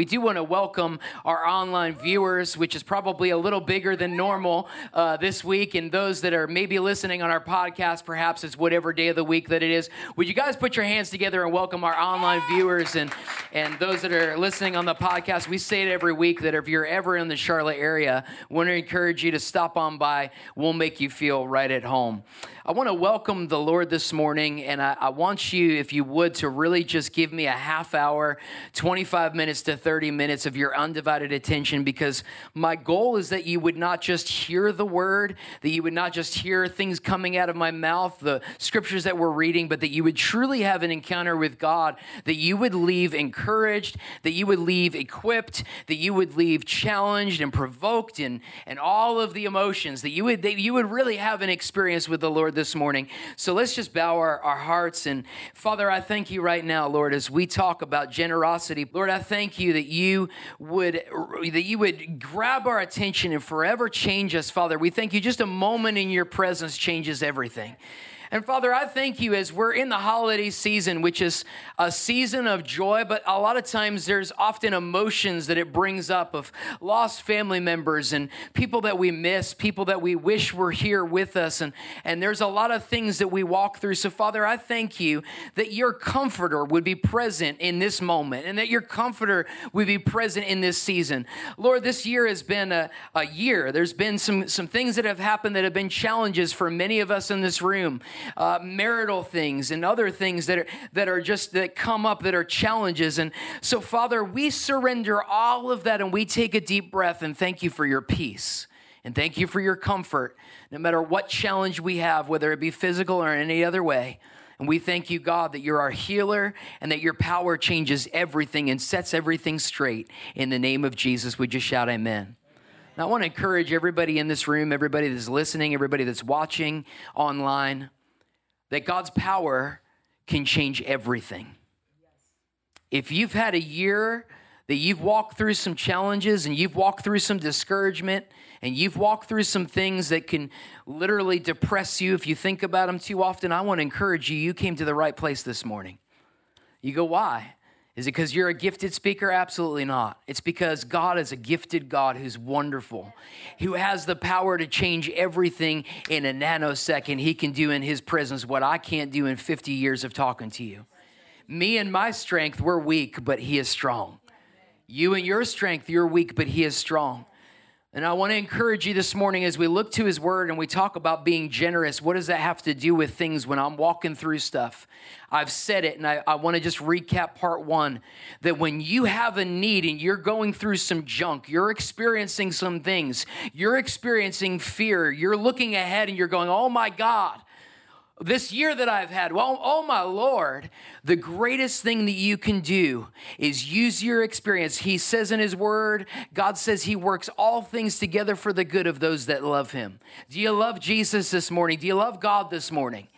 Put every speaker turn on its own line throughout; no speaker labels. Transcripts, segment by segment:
We do want to welcome our online viewers, which is probably a little bigger than normal uh, this week, and those that are maybe listening on our podcast, perhaps it's whatever day of the week that it is. Would you guys put your hands together and welcome our online viewers and, and those that are listening on the podcast? We say it every week that if you're ever in the Charlotte area, we want to encourage you to stop on by. We'll make you feel right at home. I want to welcome the Lord this morning, and I, I, want you, if you would, to really just give me a half hour, 25 minutes to 30 minutes of your undivided attention because my goal is that you would not just hear the word, that you would not just hear things coming out of my mouth, the scriptures that we're reading, but that you would truly have an encounter with God, that you would leave encouraged, that you would leave equipped, that you would leave challenged and provoked and, and all of the emotions, that you would, that you would really have an experience with the Lord this morning. So let's just bow our, our hearts. And Father, I thank you right now, Lord, as we talk about generosity. Lord, I thank you that you would that you would grab our attention and forever change us, Father. We thank you just a moment in your presence changes everything. And Father, I thank you as we're in the holiday season, which is a season of joy, but a lot of times there's often emotions that it brings up of lost family members and people that we miss, people that we wish were here with us. And, and there's a lot of things that we walk through. So, Father, I thank you that your comforter would be present in this moment and that your comforter would be present in this season. Lord, this year has been a, a year. There's been some, some things that have happened that have been challenges for many of us in this room uh, marital things and other things that are, that are just that come up that are challenges. And so, Father, we surrender all of that and we take a deep breath and thank you for your peace. And thank you for your comfort, no matter what challenge we have, whether it be physical or any other way. And we thank you, God, that you're our healer and that your power changes everything and sets everything straight. In the name of Jesus, we just shout amen. Now, I want to encourage everybody in this room, everybody that's listening, everybody that's watching online, that God's power can change everything. If you've had a year that you've walked through some challenges and you've walked through some discouragement and you've walked through some things that can literally depress you if you think about them too often, I want to encourage you, you came to the right place this morning. You go, why? Is it because you're a gifted speaker? Absolutely not. It's because God is a gifted God who's wonderful, who has the power to change everything in a nanosecond. He can do in His presence what I can't do in 50 years of talking to you. Me and my strength, we're weak, but He is strong. You and your strength, you're weak, but He is strong. And I want to encourage you this morning as we look to his word and we talk about being generous. What does that have to do with things when I'm walking through stuff? I've said it, and I, I, want to just recap part one that when you have a need and you're going through some junk, you're experiencing some things, you're experiencing fear, you're looking ahead and you're going, oh my God, this year that I've had, well, oh my Lord, the greatest thing that you can do is use your experience. He says in His Word, God says He works all things together for the good of those that love Him. Do you love Jesus this morning? Do you love God this morning?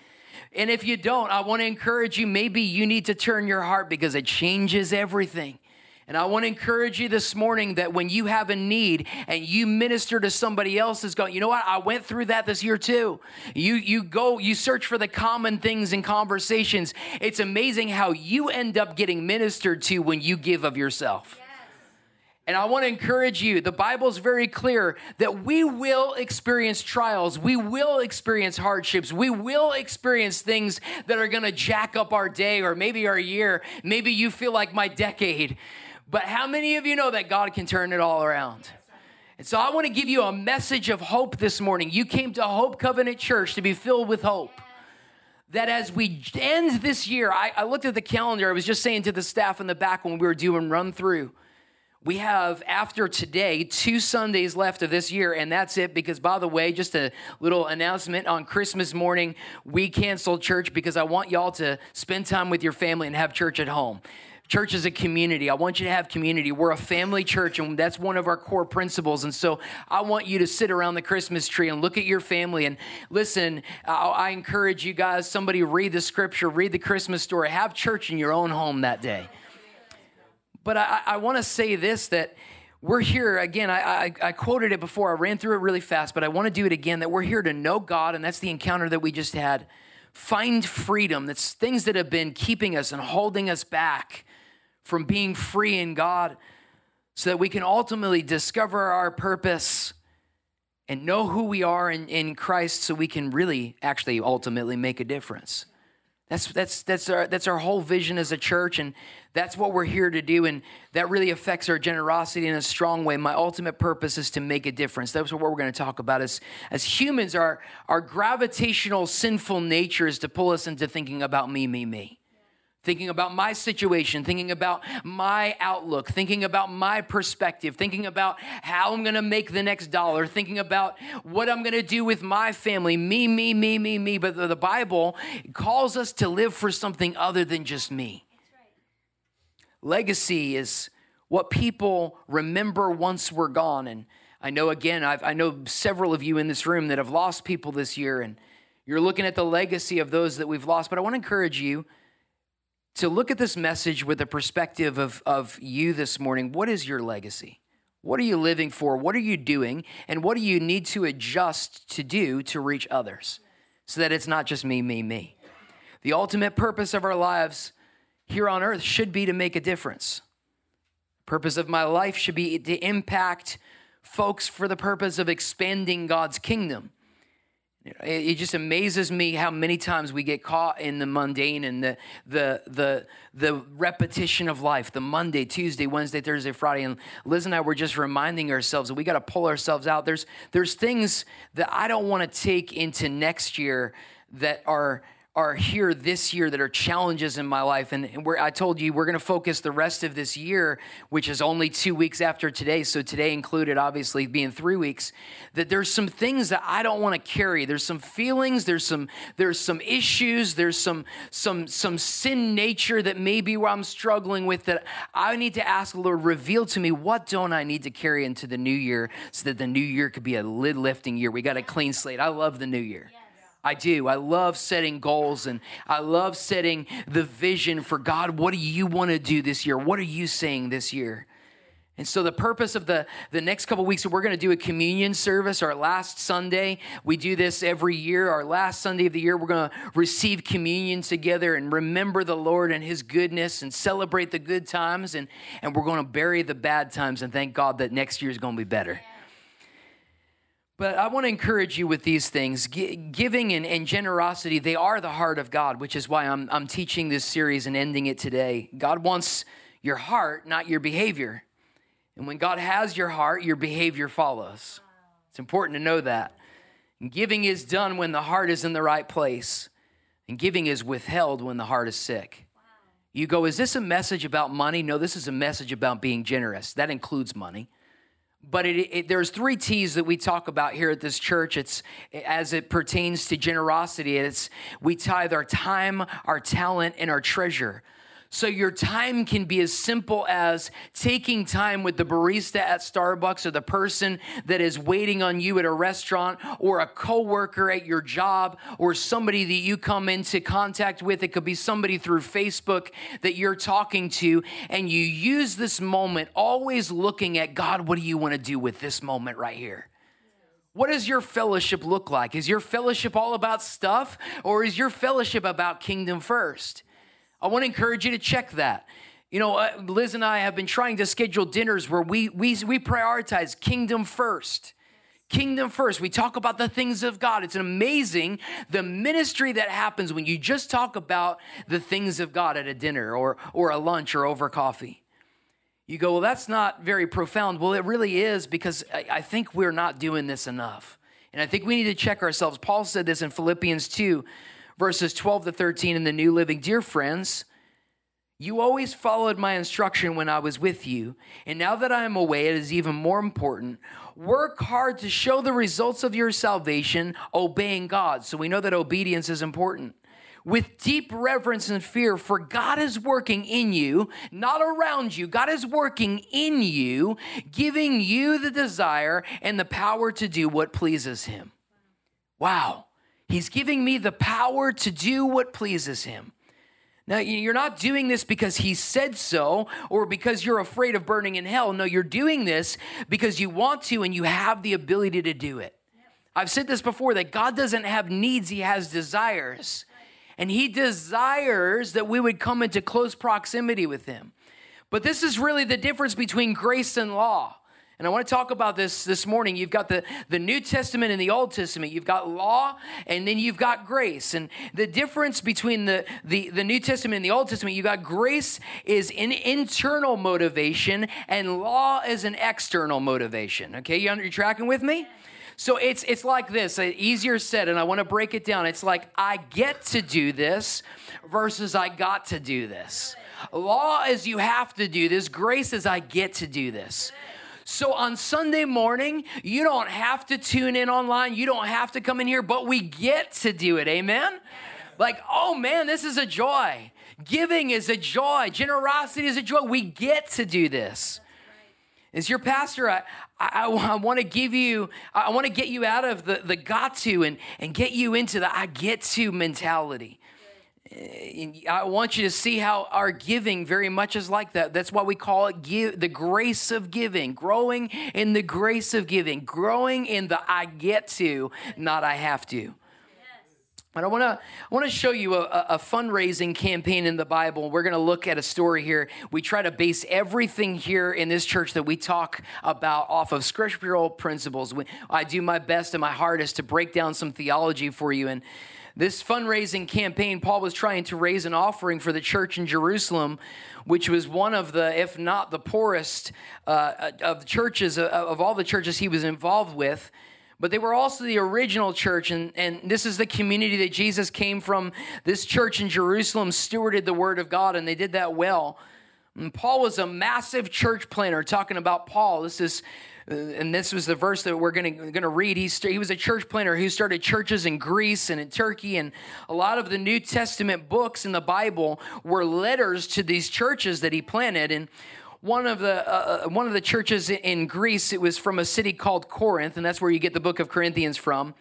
And if you don't, I want to encourage you maybe you need to turn your heart because it changes everything. And I want to encourage you this morning that when you have a need and you minister to somebody else is going, you know what? I went through that this year too. You you go, you search for the common things in conversations. It's amazing how you end up getting ministered to when you give of yourself. And I want to encourage you. The Bible is very clear that we will experience trials. We will experience hardships. We will experience things that are going to jack up our day or maybe our year. Maybe you feel like my decade. But how many of you know that God can turn it all around? And so I want to give you a message of hope this morning. You came to Hope Covenant Church to be filled with hope. That as we end this year, I, I, looked at the calendar. I was just saying to the staff in the back when we were doing run through. We have, after today, two Sundays left of this year, and that's it. Because, by the way, just a little announcement on Christmas morning, we canceled church because I want y'all to spend time with your family and have church at home Church is a community. I want you to have community. We're a family church, and that's one of our core principles. And so I want you to sit around the Christmas tree and look at your family and listen. I encourage you guys, somebody read the scripture, read the Christmas story, have church in your own home that day. But I, I want to say this that we're here again. I, I, I, quoted it before. I ran through it really fast, but I want to do it again. That we're here to know God, and that's the encounter that we just had. Find freedom. That's things that have been keeping us and holding us back from being free in God so that we can ultimately discover our purpose and know who we are in, in Christ so we can really actually ultimately make a difference. That's, that's, that's, our, that's our whole vision as a church, and that's what we're here to do, and that really affects our generosity in a strong way. My ultimate purpose is to make a difference. That's what we're going to talk about. As, as humans, our, our gravitational sinful nature is to pull us into thinking about me, me, me thinking about my situation, thinking about my outlook, thinking about my perspective, thinking about how I'm gonna make the next dollar, thinking about what I'm gonna do with my family, me, me, me, me, me. But the Bible calls us to live for something other than just me. Legacy is what people remember once we're gone. And I know, again, I've, I know several of you in this room that have lost people this year, and you're looking at the legacy of those that we've lost. But I wanna encourage you to look at this message with the perspective of, of you this morning. What is your legacy? What are you living for? What are you doing? And what do you need to adjust to do to reach others so that it's not just me, me, me? The ultimate purpose of our lives here on earth should be to make a difference. Purpose of my life should be to impact folks for the purpose of expanding God's kingdom. It just amazes me how many times we get caught in the mundane and the the the the repetition of life. The Monday, Tuesday, Wednesday, Thursday, Friday, and Liz and I were just reminding ourselves that we got to pull ourselves out. There's there's things that I don't want to take into next year that are are here this year that are challenges in my life. And where I told you we're going to focus the rest of this year, which is only two weeks after today. So today included, obviously, being three weeks. That there's some things that I don't want to carry. There's some feelings. There's some there's some issues. There's some some some sin nature that maybe where I'm struggling with that I need to ask the Lord reveal to me what don't I need to carry into the new year so that the new year could be a lid lifting year. We got a clean slate. I love the new year. Yeah. I do. I love setting goals and I love setting the vision for God. What do you want to do this year? What are you saying this year? And so the purpose of the, the next couple weeks, we're going to do a communion service, our last Sunday. We do this every year. Our last Sunday of the year, we're going to receive communion together and remember the Lord and his goodness and celebrate the good times. And, and we're going to bury the bad times and thank God that next year is going to be better. But I want to encourage you with these things. G- giving and, and, generosity, they are the heart of God, which is why I'm, I'm teaching this series and ending it today. God wants your heart, not your behavior. And when God has your heart, your behavior follows. It's important to know that. And giving is done when the heart is in the right place, and giving is withheld when the heart is sick. You go, is this a message about money? No, this is a message about being generous. That includes money but it, it, there's three T's that we talk about here at this church. It's as it pertains to generosity. It's we tithe our time, our talent, and our treasure. So your time can be as simple as taking time with the barista at Starbucks or the person that is waiting on you at a restaurant or a coworker at your job or somebody that you come into contact with. It could be somebody through Facebook that you're talking to and you use this moment always looking at God, what do you want to do with this moment right here? What does your fellowship look like? Is your fellowship all about stuff or is your fellowship about kingdom first? I want to encourage you to check that. You know, uh, Liz and I have been trying to schedule dinners where we, we, we prioritize kingdom first. Kingdom first. We talk about the things of God. It's amazing the ministry that happens when you just talk about the things of God at a dinner or, or a lunch or over coffee. You go, well, that's not very profound. Well, it really is because I, I think we're not doing this enough. And I think we need to check ourselves. Paul said this in Philippians 2 verses 12 to 13 in the New Living. Dear friends, you always followed my instruction when I was with you, and now that I am away, it is even more important. Work hard to show the results of your salvation, obeying God. So we know that obedience is important. with deep reverence and fear, for God is working in you, not around you. God is working in you, giving you the desire and the power to do what pleases Him. Wow. He's giving me the power to do what pleases Him. Now, you're not doing this because he said so or because you're afraid of burning in hell. No, you're doing this because you want to and you have the ability to do it. I've said this before that God doesn't have needs, he has desires. And he desires that we would come into close proximity with him. But this is really the difference between grace and law. And I want to talk about this this morning. You've got the, the New Testament and the Old Testament. You've got law and then you've got grace. And the difference between the, the, the New Testament and the Old Testament, you've got grace is an internal motivation and law is an external motivation. Okay, you, you tracking with me? So it's it's like this, uh, easier said, and I want to break it down. It's like I get to do this versus I got to do this. Law is you have to do this. Grace is I get to do this. So on Sunday morning, you don't have to tune in online. You don't have to come in here, but we get to do it. Amen? Like, oh man, this is a joy. Giving is a joy. Generosity is a joy. We get to do this. As your pastor, I, I, I want to give you, I want to get you out of the, the got to and, and get you into the I get to mentality. I want you to see how our giving very much is like that. That's why we call it give, the grace of giving, growing in the grace of giving, growing in the I get to, not I have to. But I want to I want to show you a, a, fundraising campaign in the Bible. We're going to look at a story here. We try to base everything here in this church that we talk about off of scriptural principles. We, I do my best and my hardest to break down some theology for you. And this fundraising campaign, Paul was trying to raise an offering for the church in Jerusalem, which was one of the, if not the poorest uh, of churches, uh, of all the churches he was involved with. But they were also the original church, and, and this is the community that Jesus came from. This church in Jerusalem stewarded the word of God, and they did that well. And Paul was a massive church planner, talking about Paul. This is and this was the verse that we're going to read. He, he was a church planner who started churches in Greece and in Turkey. And a lot of the New Testament books in the Bible were letters to these churches that he planted. And one of the uh, uh one of the churches in Greece, it was from a city called Corinth, and that's where you get the book of Corinthians from.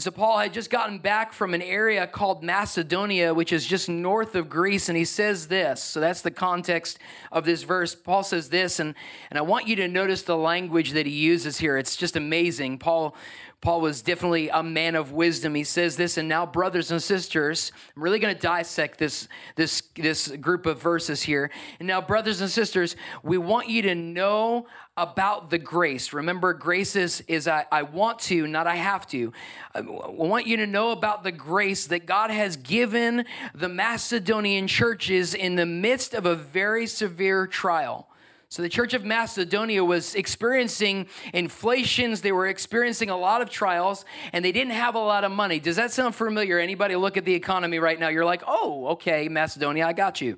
And so Paul had just gotten back from an area called Macedonia, which is just north of Greece, and he says this. So that's the context of this verse. Paul says this, and, and I want you to notice the language that he uses here. It's just amazing. Paul Paul was definitely a man of wisdom. He says this, and now, brothers and sisters, I'm really going to dissect this, this, this group of verses here. And now, brothers and sisters, we want you to know about the grace. Remember, grace is, is I, I want to, not I have to. I want you to know about the grace that God has given the Macedonian churches in the midst of a very severe trial. So the church of Macedonia was experiencing inflations, they were experiencing a lot of trials, and they didn't have a lot of money. Does that sound familiar? Anybody look at the economy right now? You're like, oh, okay, Macedonia, I got you.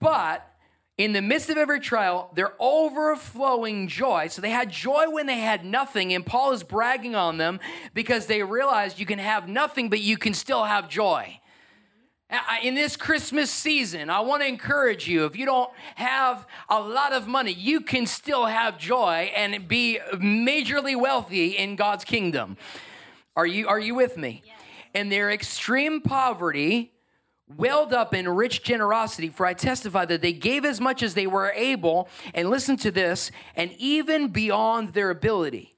But in the midst of every trial, they're overflowing joy. So they had joy when they had nothing, and Paul is bragging on them because they realized you can have nothing, but you can still have joy in this Christmas season, I want to encourage you if you don't have a lot of money, you can still have joy and be majorly wealthy in God's kingdom. Are you, are you with me? And their extreme poverty welled up in rich generosity, for I testify that they gave as much as they were able, and listen to this, and even beyond their ability.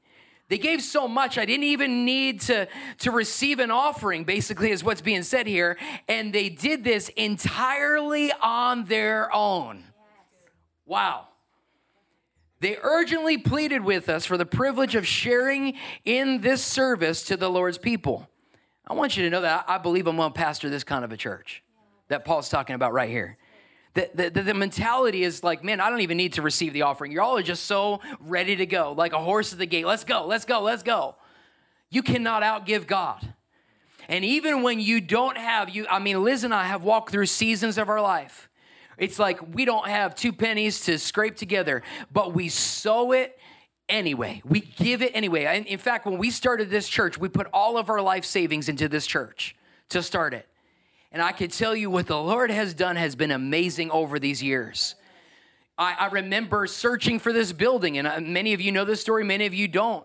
They gave so much, I didn't even need to, to receive an offering, basically, is what's being said here. And they did this entirely on their own. Wow. They urgently pleaded with us for the privilege of sharing in this service to the Lord's people. I want you to know that I believe I'm going to pastor this kind of a church that Paul's talking about right here. The, the, the, mentality is like, man, I don't even need to receive the offering. Y'all are just so ready to go, like a horse at the gate. Let's go, let's go, let's go. You cannot outgive God. And even when you don't have, you, I mean, Liz and I have walked through seasons of our life. It's like we don't have two pennies to scrape together, but we sow it anyway. We give it anyway. In fact, when we started this church, we put all of our life savings into this church to start it. And I can tell you what the Lord has done has been amazing over these years. I, I remember searching for this building, and uh, many of you know this story, many of you don't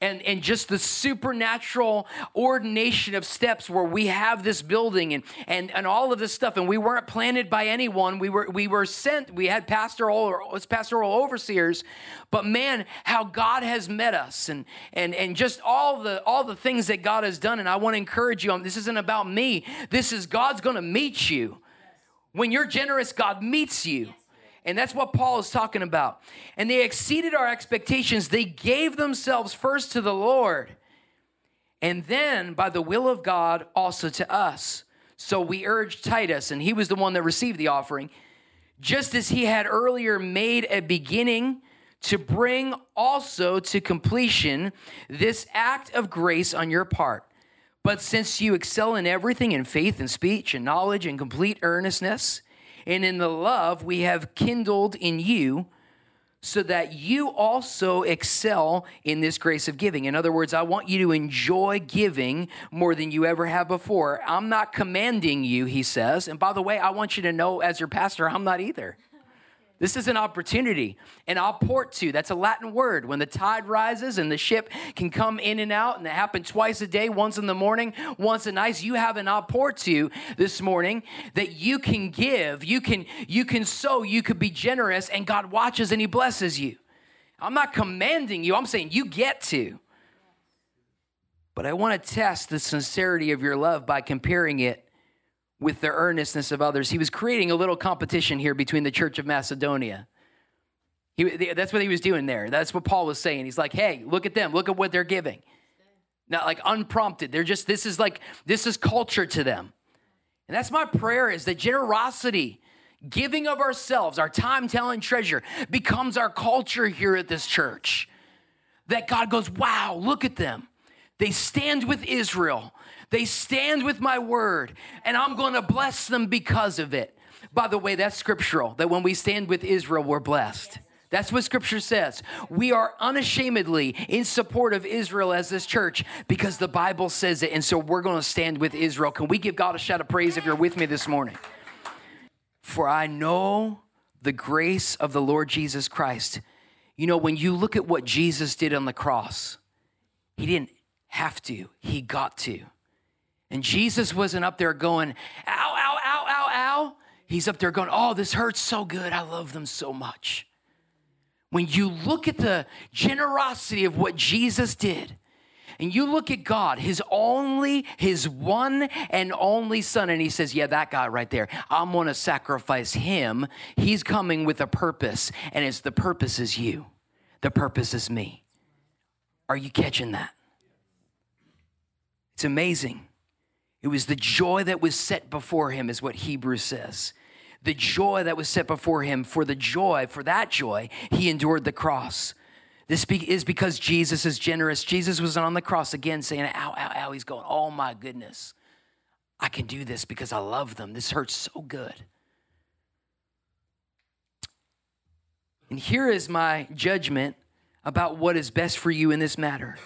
and, and just the supernatural ordination of steps where we have this building and, and, and all of this stuff. And we weren't planted by anyone. We were, we were sent, we had pastoral, pastoral overseers. But man, how God has met us and, and, and just all the, all the things that God has done. And I want to encourage you, this isn't about me. This is God's going to meet you. When you're generous, God meets you. And that's what Paul is talking about. And they exceeded our expectations. They gave themselves first to the Lord, and then by the will of God also to us. So we urged Titus, and he was the one that received the offering, just as he had earlier made a beginning to bring also to completion this act of grace on your part. But since you excel in everything in faith and speech and knowledge and complete earnestness, and in the love we have kindled in you, so that you also excel in this grace of giving. In other words, I want you to enjoy giving more than you ever have before. I'm not commanding you, he says. And by the way, I want you to know as your pastor, I'm not either. This is an opportunity, and I'll port to. That's a Latin word. When the tide rises and the ship can come in and out, and it happens twice a day, once in the morning, once at night. You have an port to this morning that you can give, you can you can sow, you could be generous, and God watches and He blesses you. I'm not commanding you. I'm saying you get to. But I want to test the sincerity of your love by comparing it with the earnestness of others. He was creating a little competition here between the church of Macedonia. He, that's what he was doing there. That's what Paul was saying. He's like, hey, look at them. Look at what they're giving. Not like unprompted. They're just, this is like, this is culture to them. And that's my prayer is that generosity, giving of ourselves, our time, talent, treasure becomes our culture here at this church. That God goes, wow, look at them. They stand with Israel. They stand with my word, and I'm going to bless them because of it. By the way, that's scriptural, that when we stand with Israel, we're blessed. That's what scripture says. We are unashamedly in support of Israel as this church because the Bible says it. And so we're going to stand with Israel. Can we give God a shout of praise if you're with me this morning? For I know the grace of the Lord Jesus Christ. You know, when you look at what Jesus did on the cross, he didn't have to, he got to. And Jesus wasn't up there going, ow, ow, ow, ow, ow. He's up there going, oh, this hurts so good. I love them so much. When you look at the generosity of what Jesus did, and you look at God, his only, his one and only son, and he says, Yeah, that guy right there, I'm gonna sacrifice him. He's coming with a purpose, and it's the purpose is you, the purpose is me. Are you catching that? It's amazing. It was the joy that was set before him, is what Hebrews says. The joy that was set before him, for the joy, for that joy, he endured the cross. This is because Jesus is generous. Jesus was on the cross again saying, ow, ow, ow. He's going, oh my goodness. I can do this because I love them. This hurts so good. And here is my judgment about what is best for you in this matter.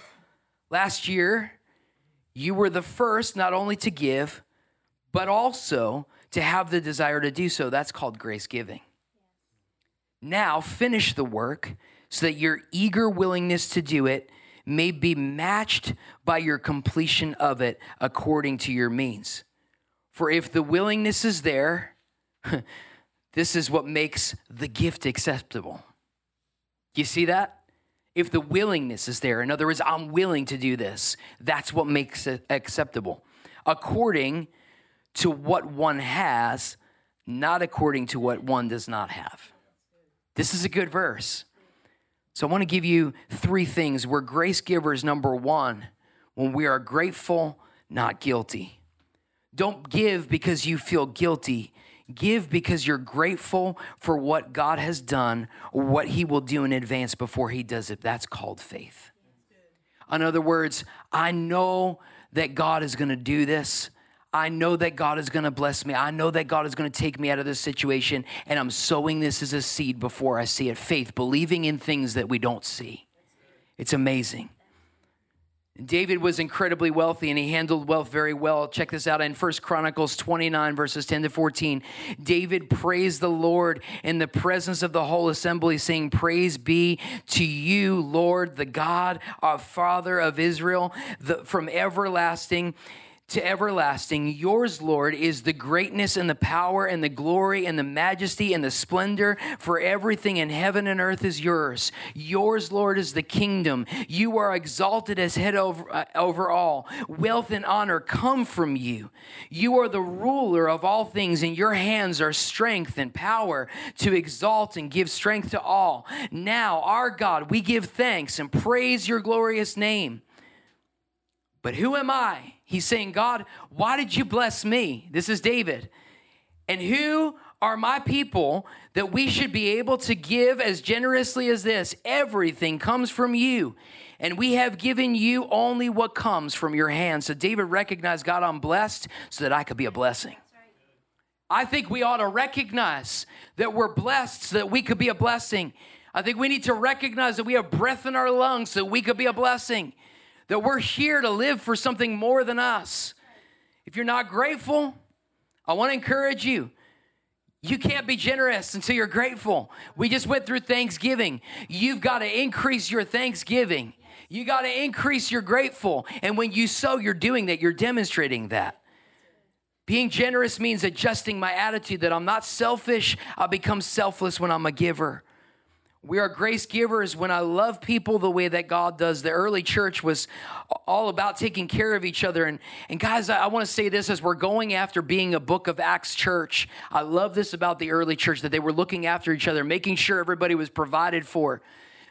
Last year, you were the first not only to give, but also to have the desire to do so. That's called grace giving. Now finish the work so that your eager willingness to do it may be matched by your completion of it according to your means. For if the willingness is there, this is what makes the gift acceptable. You see that? If the willingness is there. In other words, I'm willing to do this. That's what makes it acceptable. According to what one has, not according to what one does not have. This is a good verse. So I want to give you three things. We're grace givers, number one, when we are grateful, not guilty. Don't give because you feel guilty. Give because you're grateful for what God has done what He will do in advance before He does it. That's called faith. In other words, I know that God is going to do this. I know that God is going to bless me. I know that God is going to take me out of this situation. And I'm sowing this as a seed before I see it. Faith, believing in things that we don't see. It's amazing. David was incredibly wealthy and he handled wealth very well. Check this out in First Chronicles 29, verses 10 to 14. David praised the Lord in the presence of the whole assembly, saying, Praise be to you, Lord, the God, our Father of Israel, the, from everlasting to everlasting. Yours, Lord, is the greatness and the power and the glory and the majesty and the splendor, for everything in heaven and earth is yours. Yours, Lord, is the kingdom. You are exalted as head over, uh, over all. Wealth and honor come from you. You are the ruler of all things. and your hands are strength and power to exalt and give strength to all. Now, our God, we give thanks and praise your glorious name. But who am I? He's saying, God, why did you bless me? This is David. And who are my people that we should be able to give as generously as this? Everything comes from you. And we have given you only what comes from your hand. So David recognized, God, I'm blessed so that I could be a blessing. I think we ought to recognize that we're blessed so that we could be a blessing. I think we need to recognize that we have breath in our lungs so we could be a blessing that we're here to live for something more than us. If you're not grateful, I want to encourage you. You can't be generous until you're grateful. We just went through Thanksgiving. You've got to increase your Thanksgiving. You got to increase your grateful. And when you sow, you're doing that, you're demonstrating that. Being generous means adjusting my attitude that I'm not selfish, I become selfless when I'm a giver. We are grace givers when I love people the way that God does. The early church was all about taking care of each other. And, and guys, I, I want to say this as we're going after being a book of Acts church. I love this about the early church that they were looking after each other, making sure everybody was provided for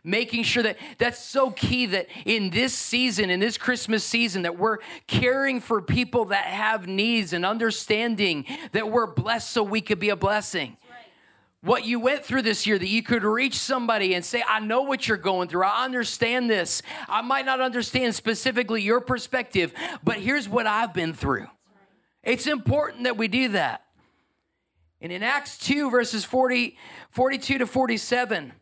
making sure that that's so key that in this season in this christmas season that we're caring for people that have needs and understanding that we're blessed so we could be a blessing what you went through this year, that you could reach somebody and say, I know what you're going through. I understand this. I might not understand specifically your perspective, but here's what I've been through. It's important that we do that. And in Acts 2, verses 40, 42 to 47,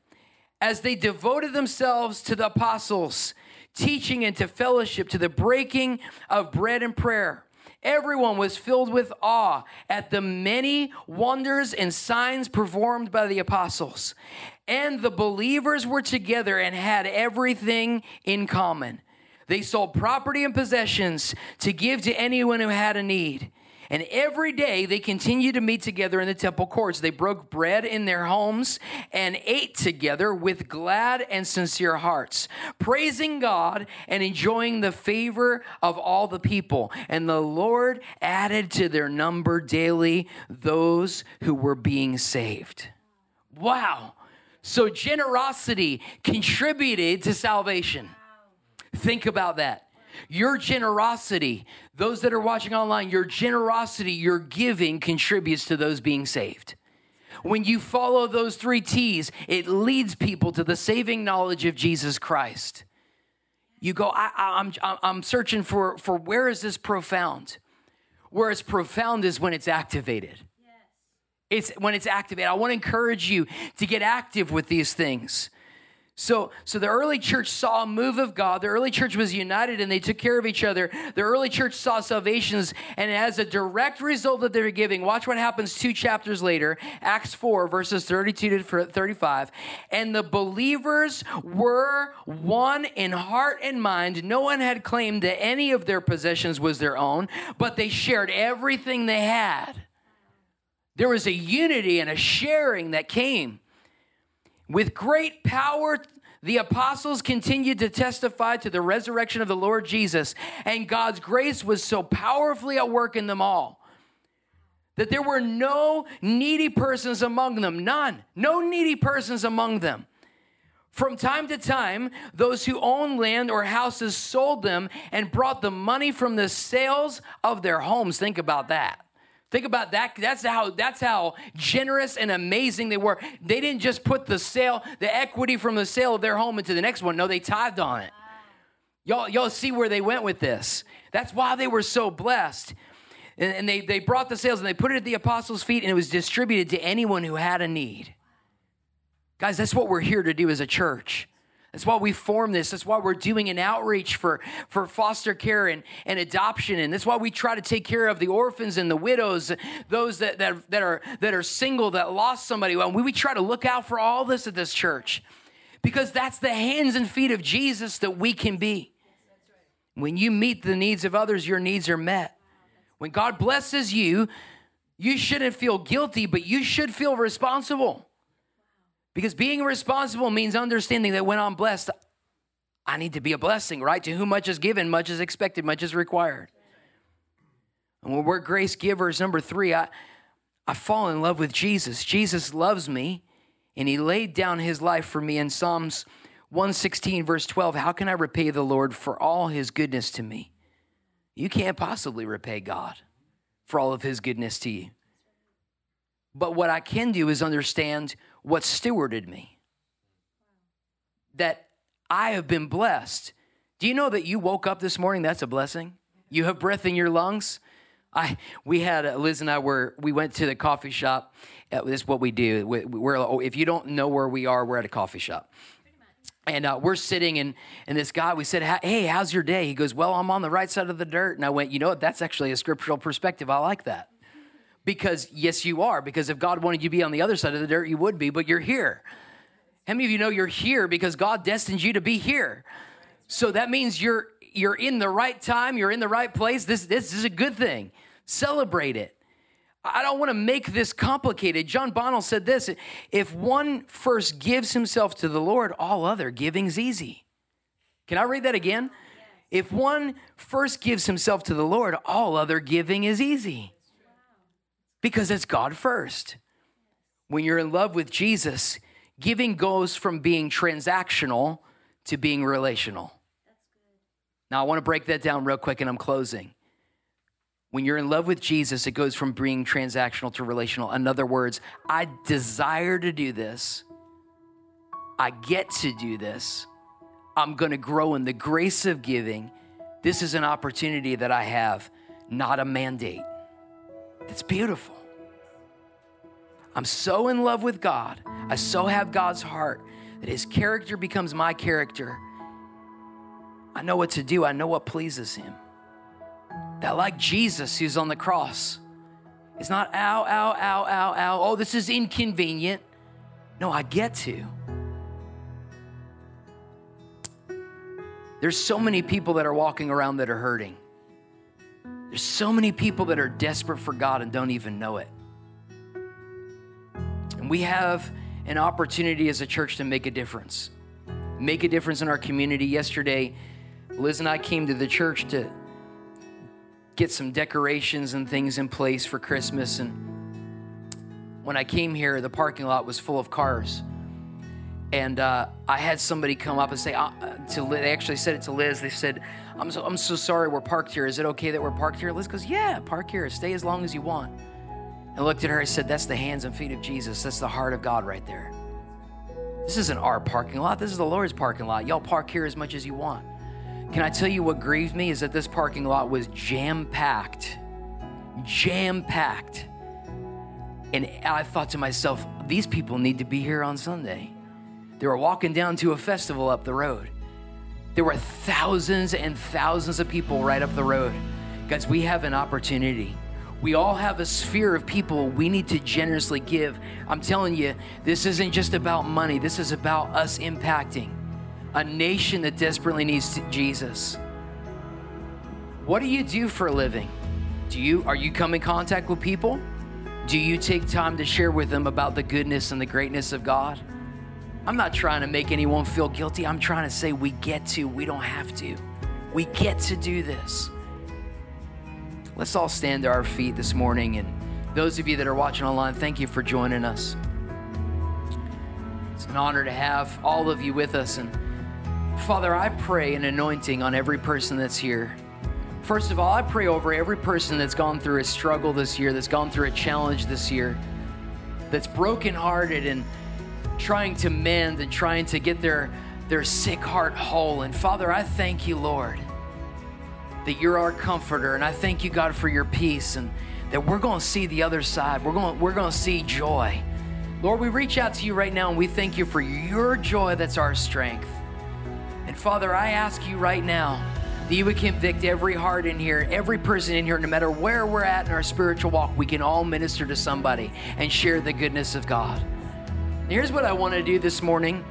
as they devoted themselves to the apostles, teaching and to fellowship, to the breaking of bread and prayer, Everyone was filled with awe at the many wonders and signs performed by the apostles. And the believers were together and had everything in common. They sold property and possessions to give to anyone who had a need. And every day they continued to meet together in the temple courts. They broke bread in their homes and ate together with glad and sincere hearts, praising God and enjoying the favor of all the people. And the Lord added to their number daily those who were being saved. Wow. So generosity contributed to salvation. Think about that. Your generosity, those that are watching online, your generosity, your giving contributes to those being saved. When you follow those three T's, it leads people to the saving knowledge of Jesus Christ. You go, I, am I'm, I'm searching for, for where is this profound? Where it's profound is when it's activated. It's when it's activated. I want to encourage you to get active with these things. So, so the early church saw a move of God. The early church was united and they took care of each other. The early church saw salvations, and as a direct result of their giving, watch what happens two chapters later, Acts 4, verses 32 to 35. And the believers were one in heart and mind. No one had claimed that any of their possessions was their own, but they shared everything they had. There was a unity and a sharing that came. With great power, the apostles continued to testify to the resurrection of the Lord Jesus, and God's grace was so powerfully at work in them all that there were no needy persons among them. None. No needy persons among them. From time to time, those who owned land or houses sold them and brought the money from the sales of their homes. Think about that. Think about that. That's how that's how generous and amazing they were. They didn't just put the sale, the equity from the sale of their home into the next one. No, they tithed on it. Y'all, y'all see where they went with this. That's why they were so blessed. And, and they, they brought the sales and they put it at the apostles' feet, and it was distributed to anyone who had a need. Guys, that's what we're here to do as a church. That's why we form this. That's why we're doing an outreach for, for foster care and, and adoption. And that's why we try to take care of the orphans and the widows, those that, that, that, are, that are single, that lost somebody. Well, we, we try to look out for all this at this church because that's the hands and feet of Jesus that we can be. When you meet the needs of others, your needs are met. When God blesses you, you shouldn't feel guilty, but you should feel responsible. Because being responsible means understanding that when I'm blessed, I need to be a blessing, right? To whom much is given, much is expected, much is required. And when we're grace givers, number three, I, I fall in love with Jesus. Jesus loves me, and he laid down his life for me in Psalms 116, verse 12. How can I repay the Lord for all his goodness to me? You can't possibly repay God for all of his goodness to you. But what I can do is understand what stewarded me. That I have been blessed. Do you know that you woke up this morning? That's a blessing. You have breath in your lungs. I we had uh, Liz and I were we went to the coffee shop. Uh, this is what we do. We, we're oh, if you don't know where we are, we're at a coffee shop. And uh, we're sitting, and, and this guy, we said, Hey, how's your day? He goes, Well, I'm on the right side of the dirt. And I went, You know what? That's actually a scriptural perspective. I like that. Because, yes, you are. Because if God wanted you to be on the other side of the dirt, you would be, but you're here. How many of you know you're here because God destined you to be here? So that means you're you're in the right time, you're in the right place. This this is a good thing. Celebrate it. I don't want to make this complicated. John Bonnell said this if one first gives himself to the Lord, all other giving's easy. Can I read that again? If one first gives himself to the Lord, all other giving is easy because it's God first. When you're in love with Jesus, giving goes from being transactional to being relational. Now, I want to break that down real quick and I'm closing. When you're in love with Jesus, it goes from being transactional to relational. In other words, I desire to do this. I get to do this. I'm going to grow in the grace of giving. This is an opportunity that I have, not a mandate. It's beautiful. I'm so in love with God. I so have God's heart that his character becomes my character. I know what to do, I know what pleases him. That, like Jesus who's on the cross, it's not ow, ow, ow, ow, ow. Oh, this is inconvenient. No, I get to. There's so many people that are walking around that are hurting. There's so many people that are desperate for God and don't even know it. And we have an opportunity as a church to make a difference. Make a difference in our community. Yesterday, Liz and I came to the church to get some decorations and things in place for Christmas. And when I came here, the parking lot was full of cars. And uh, I had somebody come up and say, uh, to Liz, they actually said it to Liz. They said, I'm so, I'm so sorry we're parked here. Is it okay that we're parked here? Liz goes, Yeah, park here. Stay as long as you want. I looked at her. I said, That's the hands and feet of Jesus. That's the heart of God right there. This isn't our parking lot. This is the Lord's parking lot. Y'all park here as much as you want. Can I tell you what grieved me is that this parking lot was jam packed. Jam packed. And I thought to myself, these people need to be here on Sunday. They were walking down to a festival up the road. There were thousands and thousands of people right up the road. Guys, we have an opportunity. We all have a sphere of people we need to generously give. I'm telling you, this isn't just about money, this is about us impacting a nation that desperately needs Jesus. What do you do for a living? Do you are you come in contact with people? Do you take time to share with them about the goodness and the greatness of God? I'm not trying to make anyone feel guilty. I'm trying to say we get to, we don't have to. We get to do this. Let's all stand to our feet this morning. And those of you that are watching online, thank you for joining us. It's an honor to have all of you with us. And Father, I pray an anointing on every person that's here. First of all, I pray over every person that's gone through a struggle this year, that's gone through a challenge this year, that's brokenhearted and trying to mend and trying to get their, their sick heart whole. And Father, I thank you, Lord, that you're our comforter. And I thank you, God, for your peace and that we're going to see the other side. We're going, we're going to see joy. Lord, we reach out to you right now and we thank you for your joy that's our strength. And Father, I ask you right now that you would convict every heart in here, every person in here, no matter where we're at in our spiritual walk, we can all minister to somebody and share the goodness of God. Here's what I want to do this morning.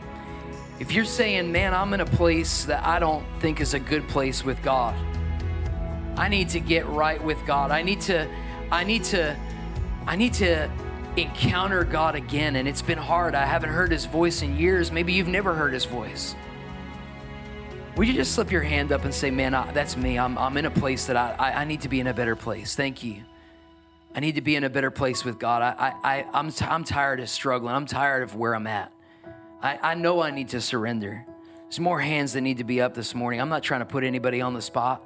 If you're saying, man, I'm in a place that I don't think is a good place with God, I need to get right with God. I need to, I need to, I need to encounter God again. And it's been hard. I haven't heard his voice in years. Maybe you've never heard his voice. Would you just slip your hand up and say, Man, I, that's me. I'm, I'm in a place that I, I, I, need to be in a better place. Thank you. I need to be in a better place with God. I, I, I'm, t- I'm tired of struggling. I'm tired of where I'm at. I, I know I need to surrender. There's more hands that need to be up this morning. I'm not trying to put anybody on the spot.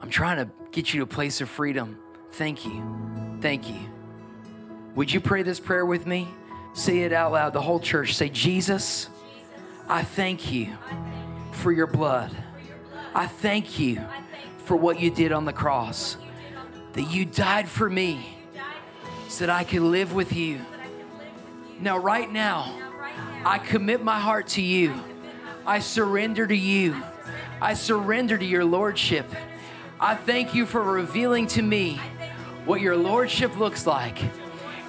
I'm trying to get you to a place of freedom. Thank you. Thank you. Would you pray this prayer with me? Say it out loud. The whole church say, Jesus, I thank you for your blood. I thank you for what you did on the cross, that you died for me so that I could live with you. Now, right now, I commit my heart to you. I surrender to you. I surrender to your lordship. I thank you for revealing to me what your lordship looks like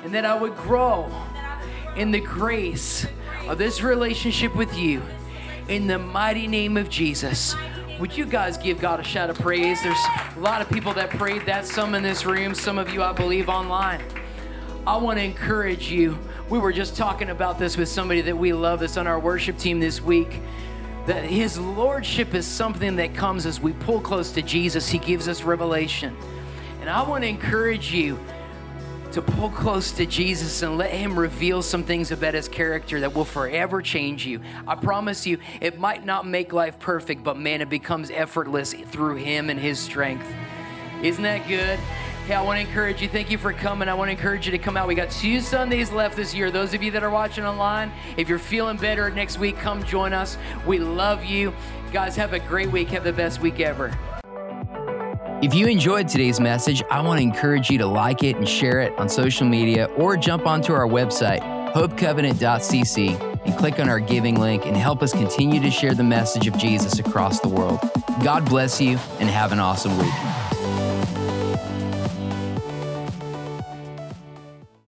and that I would grow in the grace of this relationship with you in the mighty name of Jesus. Would you guys give God a shout of praise? There's a lot of people that prayed that, some in this room, some of you, I believe, online. I want to encourage you. We were just talking about this with somebody that we love that's on our worship team this week. That his lordship is something that comes as we pull close to Jesus. He gives us revelation. And I want to encourage you to pull close to Jesus and let Him reveal some things about His character that will forever change you. I promise you, it might not make life perfect, but man, it becomes effortless through Him and His strength. Isn't that good? Hey, I want to encourage you. Thank you for coming. I want to encourage you to come out. We got two Sundays left this year. Those of you that are watching online, if you're feeling better next week, come join us. We love you. Guys, have a great week. Have the best week ever.
If you enjoyed today's message, I want to encourage you to like it and share it on social media or jump onto our website, hopecovenant.cc, and click on our giving link and help us continue to share the message of Jesus across the world. God bless you and have an awesome week.